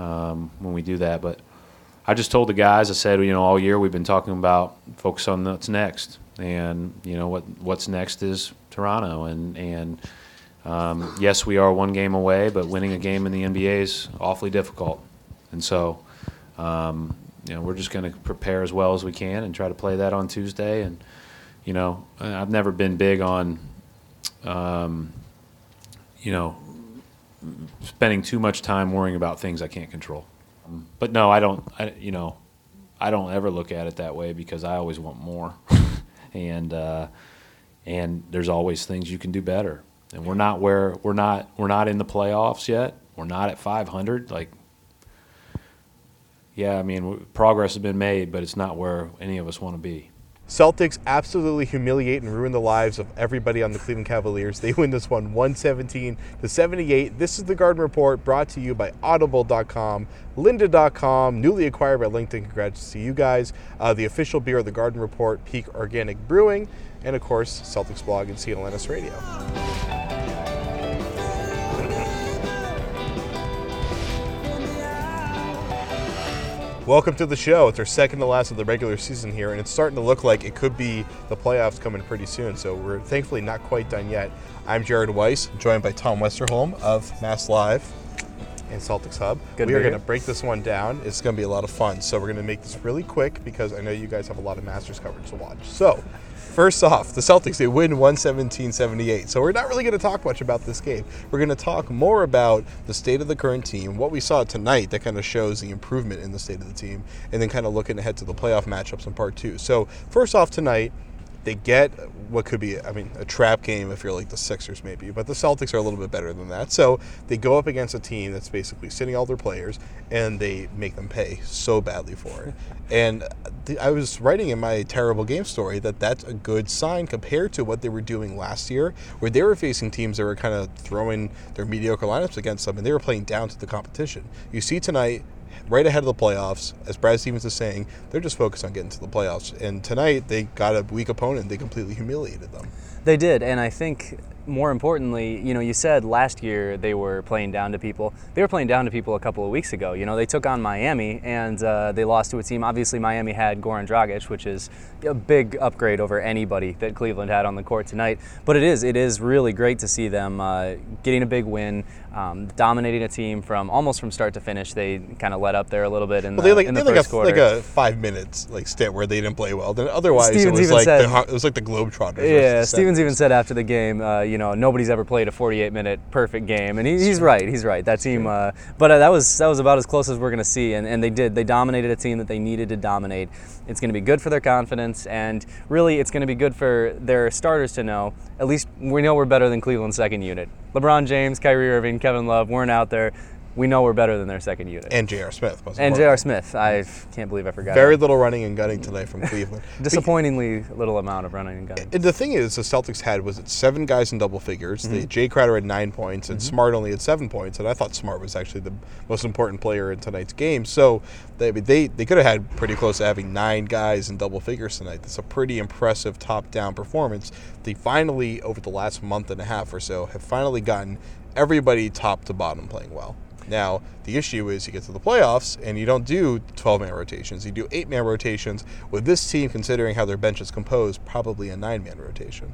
Um, when we do that. But I just told the guys, I said, you know, all year we've been talking about focus on what's next, and you know what what's next is Toronto, and and um, yes, we are one game away, but winning a game in the NBA is awfully difficult, and so. Um, you know, we're just going to prepare as well as we can and try to play that on Tuesday. And you know, I've never been big on, um, you know, spending too much time worrying about things I can't control. But no, I don't. I, you know, I don't ever look at it that way because I always want more, and uh, and there's always things you can do better. And we're not where we're not we're not in the playoffs yet. We're not at 500. Like, yeah, I mean, progress has been made, but it's not where any of us want to be. Celtics absolutely humiliate and ruin the lives of everybody on the Cleveland Cavaliers. They win this one 117 to 78. This is the Garden Report brought to you by Audible.com, Lynda.com, newly acquired by LinkedIn. Congrats to you guys. Uh, the official beer of the Garden Report, Peak Organic Brewing, and of course, Celtics blog and CLNS Radio. Welcome to the show. It's our second to last of the regular season here, and it's starting to look like it could be the playoffs coming pretty soon. So we're thankfully not quite done yet. I'm Jared Weiss, joined by Tom Westerholm of Mass Live and Celtics Hub. Good we are going to break this one down. It's going to be a lot of fun. So we're going to make this really quick because I know you guys have a lot of Masters coverage to watch. So, first off, the Celtics they win 117-78. So we're not really going to talk much about this game. We're going to talk more about the state of the current team, what we saw tonight that kind of shows the improvement in the state of the team, and then kind of looking ahead to the playoff matchups in part 2. So, first off tonight, they get what could be, I mean, a trap game if you're like the Sixers maybe, but the Celtics are a little bit better than that. So they go up against a team that's basically sitting all their players and they make them pay so badly for it. and th- I was writing in my terrible game story that that's a good sign compared to what they were doing last year, where they were facing teams that were kind of throwing their mediocre lineups against them and they were playing down to the competition. You see tonight, right ahead of the playoffs. As Brad Stevens is saying, they're just focused on getting to the playoffs. And tonight they got a weak opponent. They completely humiliated them. They did, and I think more importantly, you know, you said last year they were playing down to people. They were playing down to people a couple of weeks ago. You know, they took on Miami and uh, they lost to a team. Obviously, Miami had Goran Dragic, which is a big upgrade over anybody that Cleveland had on the court tonight. But it is, it is really great to see them uh, getting a big win, um, dominating a team from almost from start to finish. They kind of let up there a little bit in Well, the, they like in the had like a quarter. like a five minutes like stint where they didn't play well. Then otherwise Stevens it was like said- the, it was like the Globetrotters. Yeah, the Stevens even said after the game, uh, you know, nobody's ever played a 48-minute perfect game, and he, he's right. He's right. That team, uh, but uh, that was that was about as close as we're going to see, and, and they did. They dominated a team that they needed to dominate. It's going to be good for their confidence, and really, it's going to be good for their starters to know. At least we know we're better than Cleveland's second unit. LeBron James, Kyrie Irving, Kevin Love weren't out there. We know we're better than their second unit. and J.R. Smith. And J.R. Smith, I can't believe I forgot. Very him. little running and gunning tonight from Cleveland. disappointingly little amount of running and gunning. And the thing is, the Celtics had was it seven guys in double figures. Mm-hmm. The Jae Crowder had nine points, and Smart only had seven points. And I thought Smart was actually the most important player in tonight's game. So they they, they could have had pretty close to having nine guys in double figures tonight. That's a pretty impressive top down performance. They finally, over the last month and a half or so, have finally gotten everybody top to bottom playing well. Now, the issue is you get to the playoffs and you don't do 12 man rotations. You do eight man rotations. With this team, considering how their bench is composed, probably a nine man rotation.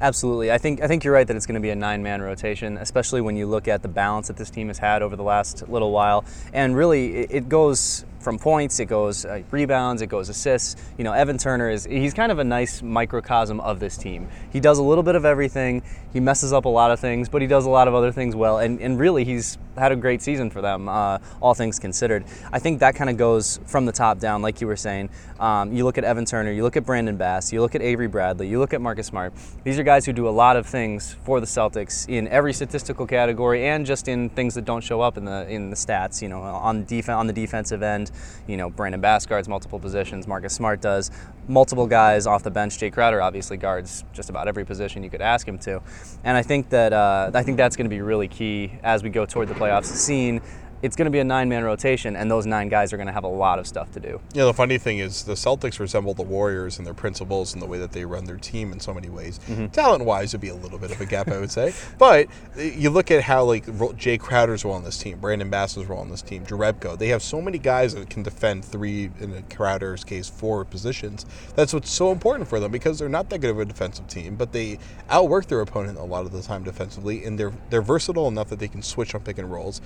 Absolutely. I think I think you're right that it's going to be a nine-man rotation, especially when you look at the balance that this team has had over the last little while. And really, it, it goes from points, it goes uh, rebounds, it goes assists. You know, Evan Turner is he's kind of a nice microcosm of this team. He does a little bit of everything. He messes up a lot of things, but he does a lot of other things well. And, and really, he's had a great season for them, uh, all things considered. I think that kind of goes from the top down, like you were saying. Um, you look at Evan Turner, you look at Brandon Bass, you look at Avery Bradley, you look at Marcus Smart. These are guys who do a lot of things for the Celtics in every statistical category and just in things that don't show up in the in the stats. You know, on def- on the defensive end, you know, Brandon Bass guards multiple positions, Marcus Smart does multiple guys off the bench. Jae Crowder obviously guards just about every position you could ask him to, and I think that uh, I think that's going to be really key as we go toward the playoffs. Scene it's going to be a nine man rotation, and those nine guys are going to have a lot of stuff to do. Yeah, the funny thing is the Celtics resemble the Warriors in their principles and the way that they run their team in so many ways. Mm-hmm. Talent wise, it would be a little bit of a gap, I would say. But you look at how like Jae Crowder's role on this team, Brandon Bass's role on this team, Jerebko. They have so many guys that can defend three, in Crowder's case, four positions. That's what's so important for them because they're not that good of a defensive team, but they outwork their opponent a lot of the time defensively, and they're they're versatile enough that they can switch on pick and rolls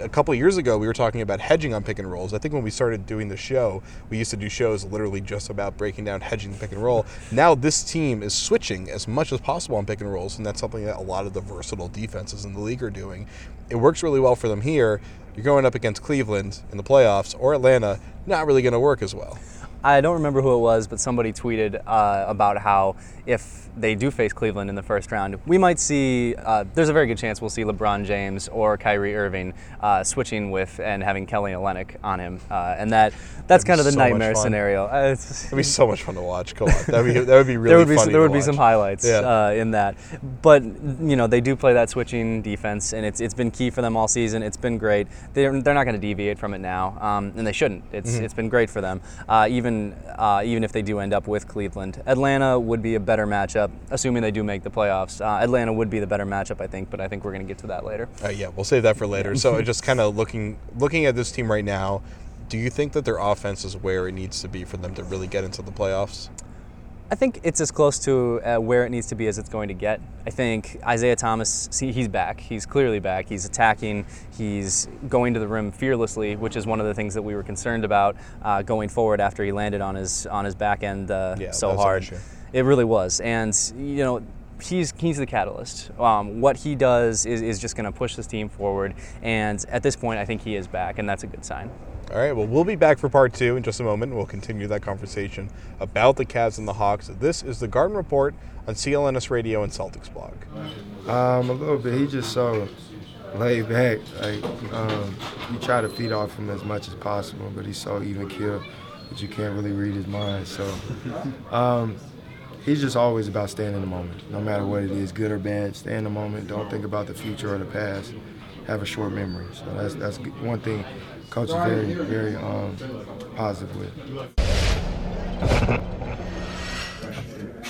a couple years ago, we were talking about hedging on pick and rolls. I think when we started doing the show, we used to do shows literally just about breaking down hedging pick and roll. Now this team is switching as much as possible on pick and rolls, and that's something that a lot of the versatile defenses in the league are doing. It works really well for them here. You're going up against Cleveland in the playoffs or Atlanta, not really going to work as well. I don't remember who it was, but somebody tweeted uh, about how if they do face Cleveland in the first round, we might see. Uh, there's a very good chance we'll see LeBron James or Kyrie Irving uh, switching with and having Kelly Olynyk on him, uh, and that that's kind of the so nightmare scenario. Uh, It'd be so much fun to watch. Come on, that would be that would be really. there would be some, there would be some highlights yeah. Uh, in that, but you know they do play that switching defense, and it's it's been key for them all season. It's been great. They're, they're not going to deviate from it now, um, and they shouldn't. It's mm-hmm. it's been great for them, uh, even even if they do end up with Cleveland. Atlanta would be a better matchup assuming they do make the playoffs. Uh, Atlanta would be the better matchup, I think, but I think we're going to get to that later. Uh, yeah, we'll save that for later. so just kind of looking looking at this team right now, do you think that their offense is where it needs to be for them to really get into the playoffs? I think it's as close to uh, where it needs to be as it's going to get. I think Isaiah Thomas, see, he's back. He's clearly back. He's attacking. He's going to the rim fearlessly, which is one of the things that we were concerned about uh, going forward after he landed on his on his back end uh, yeah, so hard. It really was, and you know, he's he's the catalyst. Um, what he does is, is just going to push this team forward, and at this point, I think he is back, and that's a good sign. All right, well, we'll be back for part two in just a moment. We'll continue that conversation about the Cavs and the Hawks. This is the Garden Report on CLNS Radio and Celtics blog. Um, a little bit. He just so laid back. Like um, you try to feed off him as much as possible, but he's so even keel that you can't really read his mind. So. Um, he's just always about staying in the moment, no matter what it is, good or bad. Stay in the moment. Don't think about the future or the past. Have a short memory. So that's that's one thing coach is very very um, positive with.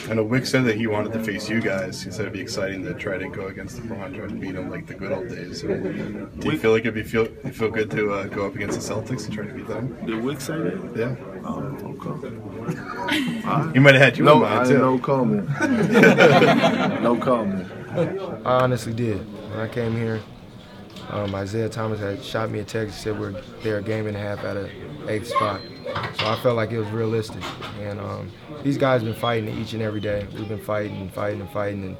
I know Wyc said that he wanted to face you guys. He said it'd be exciting to try to go against LeBron, try to beat him like the good old days. So, do you feel like it'd be feel feel good to uh, go up against the Celtics and try to beat them? Did Wyc say that? Yeah. Oh, okay. He might have had you no, in mind too. No comment. no comment. I honestly did. When I came here, um, Isaiah Thomas had shot me a text. Said we're there a game and a half at a eighth spot. So I felt like it was realistic. And um, these guys have been fighting each and every day. We've been fighting and fighting and fighting. And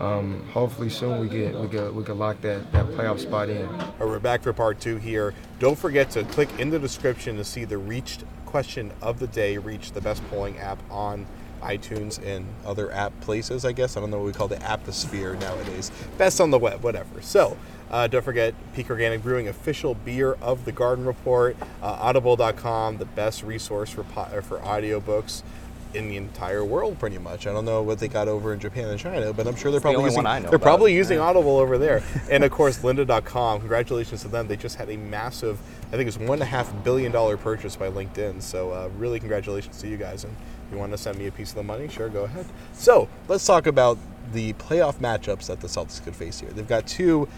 um, hopefully soon we get we get we can lock that, that playoff spot in. Right, we're back for part two here. Don't forget to click in the description to see the reached question of the day. Reach the best polling app on iTunes and other app places, I guess. I don't know what we call the apposphere nowadays. Best on the web, whatever. So uh, don't forget Peak Organic Brewing, official beer of the Garden Report. Uh, Audible.com, the best resource for po- for audiobooks in the entire world, pretty much. I don't know what they got over in Japan and China, but I'm sure they're probably the using they're probably using Audible over there. and of course, Lynda.com. Congratulations to them. They just had a massive, I think it's one and a half billion dollar purchase by LinkedIn. So uh, really, congratulations to you guys. And you want to send me a piece of the money, sure, go ahead. So let's talk about the playoff matchups that the Celtics could face here. They've got two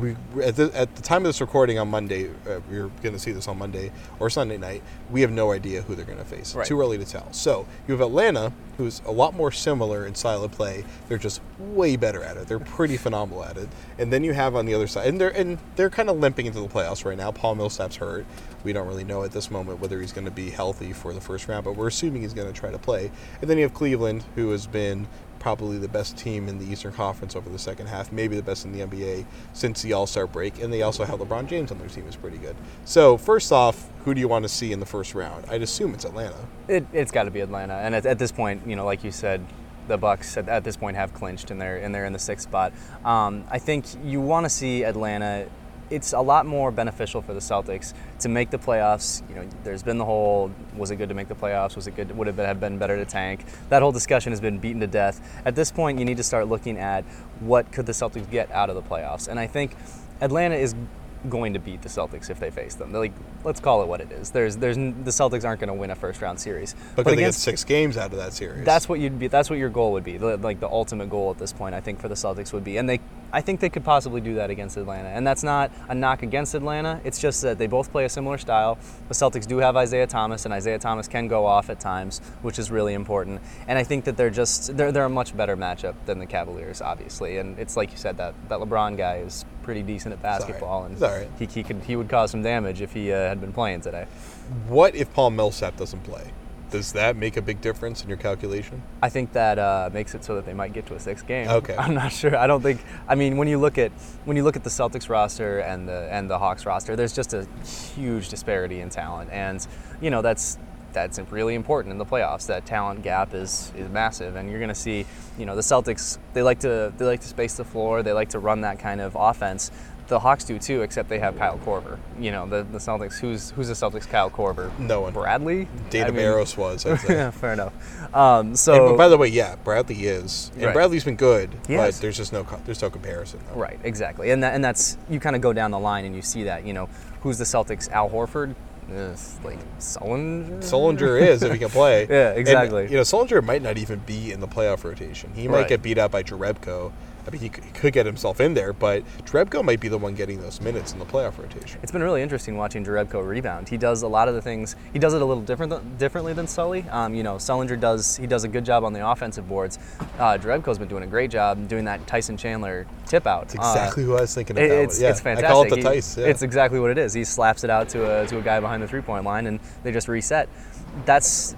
we at the, at the time of this recording on Monday, uh, you're going to see this on Monday or Sunday night. We have no idea who they're going to face. Right. Too early to tell. So you have Atlanta, who's a lot more similar in style of play. They're just way better at it. They're pretty phenomenal at it. And then you have on the other side, and they're and they're kind of limping into the playoffs right now. Paul Millsap's hurt. We don't really know at this moment whether he's going to be healthy for the first round, but we're assuming he's going to try to play. And then you have Cleveland, who has been probably the best team in the Eastern Conference over the second half, maybe the best in the NBA since the All Star break, and they also have LeBron James on their team, is pretty good. So, first off, who do you want to see in the first round? I'd assume it's Atlanta. It, it's got to be Atlanta, and at, at this point, you know, like you said, the Bucks at, at this point have clinched, and they're and they're in the sixth spot. Um, I think you want to see Atlanta. It's a lot more beneficial for the Celtics to make the playoffs. You know, there's been the whole was it good to make the playoffs? Was it good? Would it have been better to tank? That whole discussion has been beaten to death. At this point, you need to start looking at what could the Celtics get out of the playoffs, and I think Atlanta is going to beat the Celtics if they face them. They're like, let's call it what it is. There's, there's, the Celtics aren't going to win a first round series. But, they get six games out of that series? That's what you'd be. That's what your goal would be. Like the ultimate goal at this point, I think for the Celtics would be, and they, I think they could possibly do that against Atlanta. And that's not a knock against Atlanta. It's just that they both play a similar style. The Celtics do have Isaiah Thomas, and Isaiah Thomas can go off at times, which is really important. And I think that they're just they're they're a much better matchup than the Cavaliers, obviously. And it's like you said that that LeBron guy is pretty decent at basketball, and right. he, he could he would cause some damage if he uh, had been playing today. what if Paul Millsap doesn't play? Does that make a big difference in your calculation? I think that uh, makes it so that they might get to a sixth game. Okay. I'm not sure. I don't think. I mean, when you look at when you look at the Celtics roster and the and the Hawks roster, there's just a huge disparity in talent, and you know that's that's really important in the playoffs. That talent gap is is massive, and you're going to see, you know, the Celtics. They like to they like to space the floor. They like to run that kind of offense. The Hawks do too, except they have Kyle Korver. You know, the, the Celtics. Who's who's the Celtics? Kyle Korver. No one. Bradley. Dana I mean- Barros was. Yeah, fair enough. Um, And, so but by the way, yeah, Bradley is, and Right. Bradley's been good, He but there's just no there's no comparison. Though. Right, exactly, and that, and that's you kind of go down the line and you see that you know who's the Celtics? Al Horford, uh, like Sullinger. Solinger is if he can play. Yeah, And, exactly. you know, Sullinger might not even be in the playoff rotation. He might Right. get beat out by Jerebko. I mean, he could, he could get himself in there, but Drebko might be the one getting those minutes in the playoff rotation. It's been really interesting watching Drebko rebound. He does a lot of the things. He does it a little different th- differently than Sully. Um, you know, Sullinger does he does a good job on the offensive boards. Uh, Jerebko's been doing a great job doing that Tyson Chandler tip out. That's exactly who I was thinking Uh, about. It's, yeah, it's fantastic. I call it the He- Tice. Yeah. It's exactly what it is. He slaps it out to a, to a guy behind the three point line, and they just reset. That's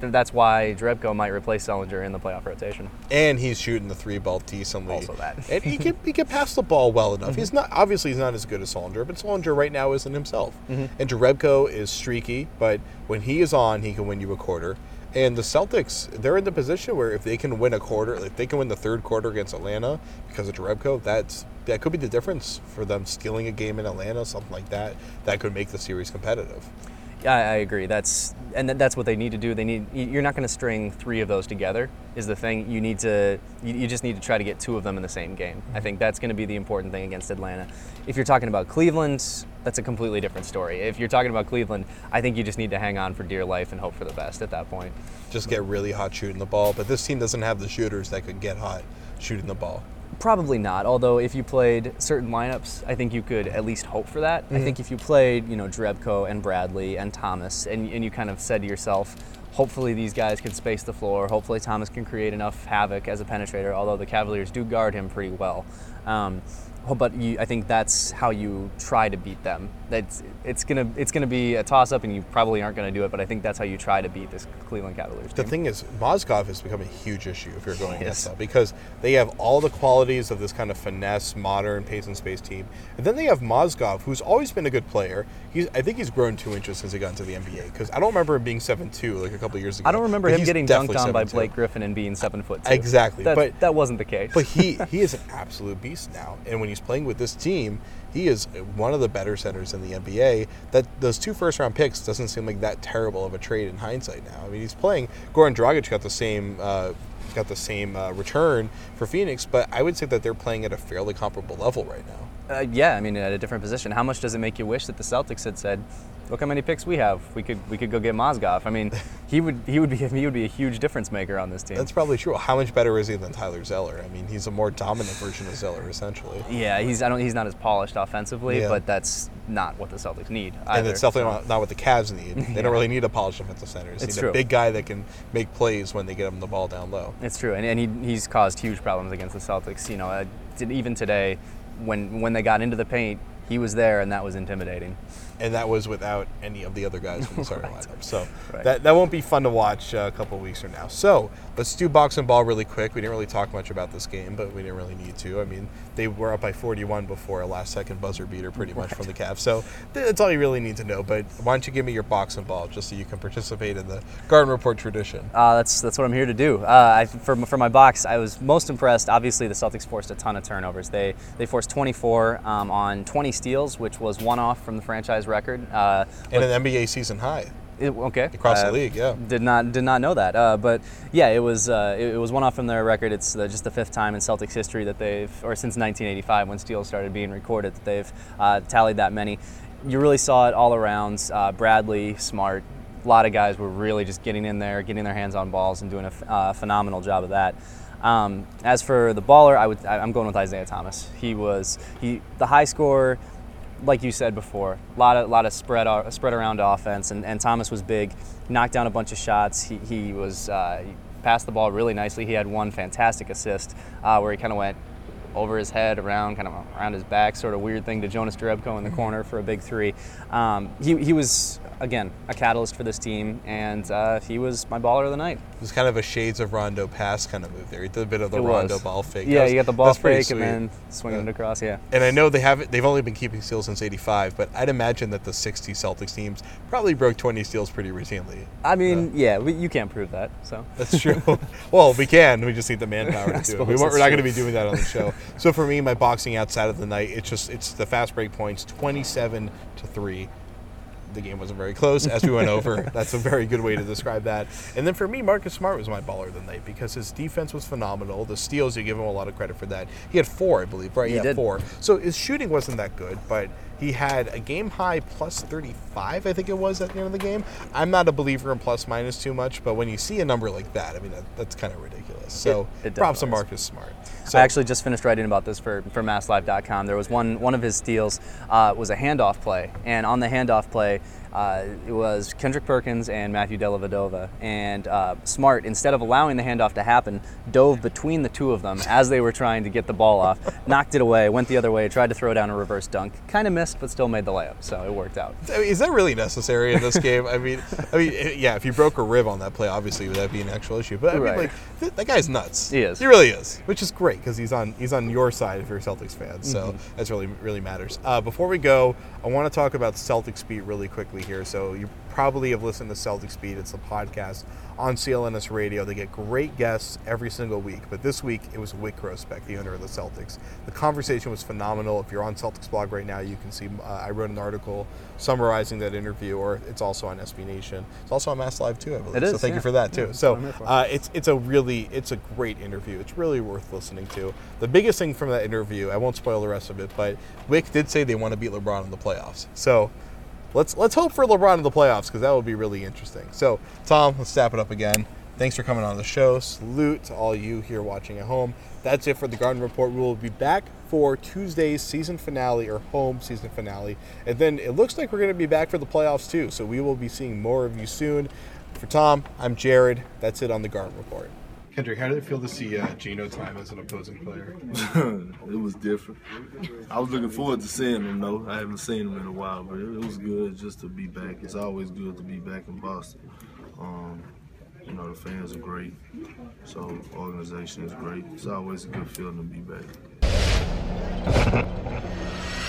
that's why Drebko might replace Sullinger in the playoff rotation. and he's shooting the three ball decently. Also that. and he can he can pass the ball well enough. Mm-hmm. He's not obviously he's not as good as Sullinger, but Sullinger right now isn't himself. Mm-hmm. And Drebko is streaky, but when he is on, he can win you a quarter. And the Celtics, they're in the position where if they can win a quarter, if they can win the third quarter against Atlanta because of Drebko, that's that could be the difference for them stealing a game in Atlanta, something like that. That could make the series competitive. I, I agree. That's and that's what they need to do. They need you're not going to string three of those together. Is the thing you need to you, you just need to try to get two of them in the same game. I think that's going to be the important thing against Atlanta. If you're talking about Cleveland, that's a completely different story. If you're talking about Cleveland, I think you just need to hang on for dear life and hope for the best at that point. Just get really hot shooting the ball, but this team doesn't have the shooters that could get hot shooting the ball. Probably not. Although if you played certain lineups, I think you could at least hope for that. I think if you played, you know, Drebko and Bradley and Thomas, and, and you kind of said to yourself, hopefully these guys can space the floor. Hopefully Thomas can create enough havoc as a penetrator. Although the Cavaliers do guard him pretty well. Um, well, but you, I think that's how you try to beat them. That's it's gonna it's gonna be a toss up, and you probably aren't gonna do it. But I think that's how you try to beat this Cleveland Cavaliers The team. thing is, Mozgov has become a huge issue if you're going against them because they have all the qualities of this kind of finesse, modern pace and space team, and then they have Mozgov, who's always been a good player. He's, I think he's grown two inches since he got into the NBA because I don't remember him being seven two like a couple years ago. I don't remember him getting dunked on by Blake Griffin and being seven foot two. Exactly, That, but- that wasn't the case. But he he is an absolute beast now, and when he's playing with this team, he is one of the better centers in the NBA. That those two first round picks doesn't seem like that terrible of a trade in hindsight now. I mean, he's playing. Goran Dragic got the same uh, got the same uh, return for Phoenix, but I would say that they're playing at a fairly comparable level right now. Uh, yeah, I mean, at a different position. How much does it make you wish that the Celtics had said, "Look how many picks we have. We could we could go get Mozgov." I mean, he would he would be he would be a huge difference maker on this team. That's probably true. How much better is he than Tyler Zeller? I mean, he's a more dominant version of Zeller, essentially. yeah, he's I don't he's not as polished offensively, Yeah. but that's not what the Celtics need. Either. And it's definitely not, not what the Cavs need. They Yeah. don't really need a polished offensive center. They It's need true. a big guy that can make plays when they get him the ball down low. It's true, and, and he, he's caused huge problems against the Celtics. You know, uh, even today, when when they got into the paint, he was there, and that was intimidating. and that was without any of the other guys from the starting lineup. So Right. that, that won't be fun to watch uh, a couple weeks from now. So let's do box and ball really quick. We didn't really talk much about this game, but we didn't really need to. I mean, they were up by 41 before a last second buzzer beater, pretty much from the Cavs. So th- that's all you really need to know. But why don't you give me your box and ball just so you can participate in the Garden Report tradition? Uh, that's that's what I'm here to do. Uh, I, for, for my box, I was most impressed. Obviously, the Celtics forced a ton of turnovers. They they forced 24 um, on 20 steals, which was one off from the franchise record. Uh, And an NBA season high. It, okay. Across the league, yeah. Did not did not know that, uh, but yeah, it was uh, it, it was one off from their record. It's uh, just the fifth time in Celtics history that they've, or since 1985 when steals started being recorded, that they've uh, tallied that many. You really saw it all around. Uh, Bradley, Smart, a lot of guys were really just getting in there, getting their hands on balls, and doing a uh, phenomenal job of that. Um, as for the baller, I would I'm going with Isaiah Thomas. He was he the high scorer like you said before, a lot of lot of spread spread around offense, and, and Thomas was big, knocked down a bunch of shots. He, he was uh, he passed the ball really nicely. He had one fantastic assist uh, where he kind of went over his head, around kind of around his back, sort of weird thing to Jonas Jerebko in the corner for a big three. Um, he, he was again a catalyst for this team, and uh, he was my baller of the night. It was kind of a shades of Rondo pass kind of move there. He did a bit of the Rondo ball fake. Yeah, was- you got the ball fake and then swinging Yeah. it across. Yeah. And I know they haven't. They've only been keeping steals since '85, but I'd imagine that the '60 Celtics teams probably broke 20 steals pretty routinely. I mean, yeah, we, you can't prove that. So That's true. well, we can. We just need the manpower to do it. We we're not going to be doing that on the show. so for me, my boxing outside of the night, it's just it's the fast break points, 27 to three. The game wasn't very close as we went over. That's a very good way to describe that. And then for me, Marcus Smart was my baller of the night because his defense was phenomenal. The steals, you give him a lot of credit for that. He had four, I believe, right? He had did. four. So his shooting wasn't that good, but he had a game high plus 35, I think it was at the end of the game. I'm not a believer in plus minus too much, but when you see a number like that, I mean, that, that's kind of ridiculous. So It- it props to. Marcus Smart. So, I actually just finished writing about this for, for MassLive.com. There was one one of his steals uh, was a handoff play, and on the handoff play, uh, it was Kendrick Perkins and Matthew Dellavedova. And uh, Smart, instead of allowing the handoff to happen, dove between the two of them as they were trying to get the ball off, knocked it away, went the other way, tried to throw down a reverse dunk, kind of missed, but still made the layup. So it worked out. I mean, is that really necessary in this game? I mean, I mean, eh, yeah. If you broke a rib on that play, obviously that'd that be an actual issue? But I mean, like th- that guy's nuts. He is. He really is, which is great because he's on he's on your side if you're a Celtics fan. So Mm-hmm. that's really really matters. Uh, before we go, I want to talk about Celtics beat really quickly here. So you probably have listened to Celtics beat. It's a podcast on CLNS Radio. They get great guests every single week, but this week it was Wyc Grousbeck, the owner of the Celtics. The conversation was phenomenal. If you're on Celtics blog right now, you can see uh, I wrote an article summarizing that interview, or it's also on SB Nation. It's also on Mass Live too, I believe. It so is, thank you for that too. Yeah, so what I'm here for. uh, it's it's a really it's a great interview. It's really worth listening to. The biggest thing from that interview, I won't spoil the rest of it, but Wyc did say they want to beat LeBron in the playoffs. So let's let's hope for LeBron in the playoffs because that would be really interesting. So Tom, let's step it up again. Thanks for coming on the show. Salute to all you here watching at home. That's it for the Garden Report. We will be back for Tuesday's season finale or home season finale, and then it looks like we're going to be back for the playoffs too. So we will be seeing more of you soon. For Tom, I'm Jared. That's it on the Garden Report. Kendrick, how did it feel to see uh, Gino time as an opposing player? it was different. I was looking forward to seeing him though. I haven't seen him in a while, but it, it was good just to be back. It's always good to be back in Boston. Um, you know, the fans are great, so organization is great. It's always a good feeling to be back.